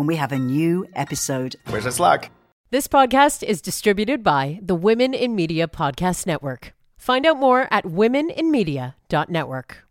when we have a new episode. Wish us luck. This podcast is distributed by the Women in Media Podcast Network. Find out more at womeninmedia.network.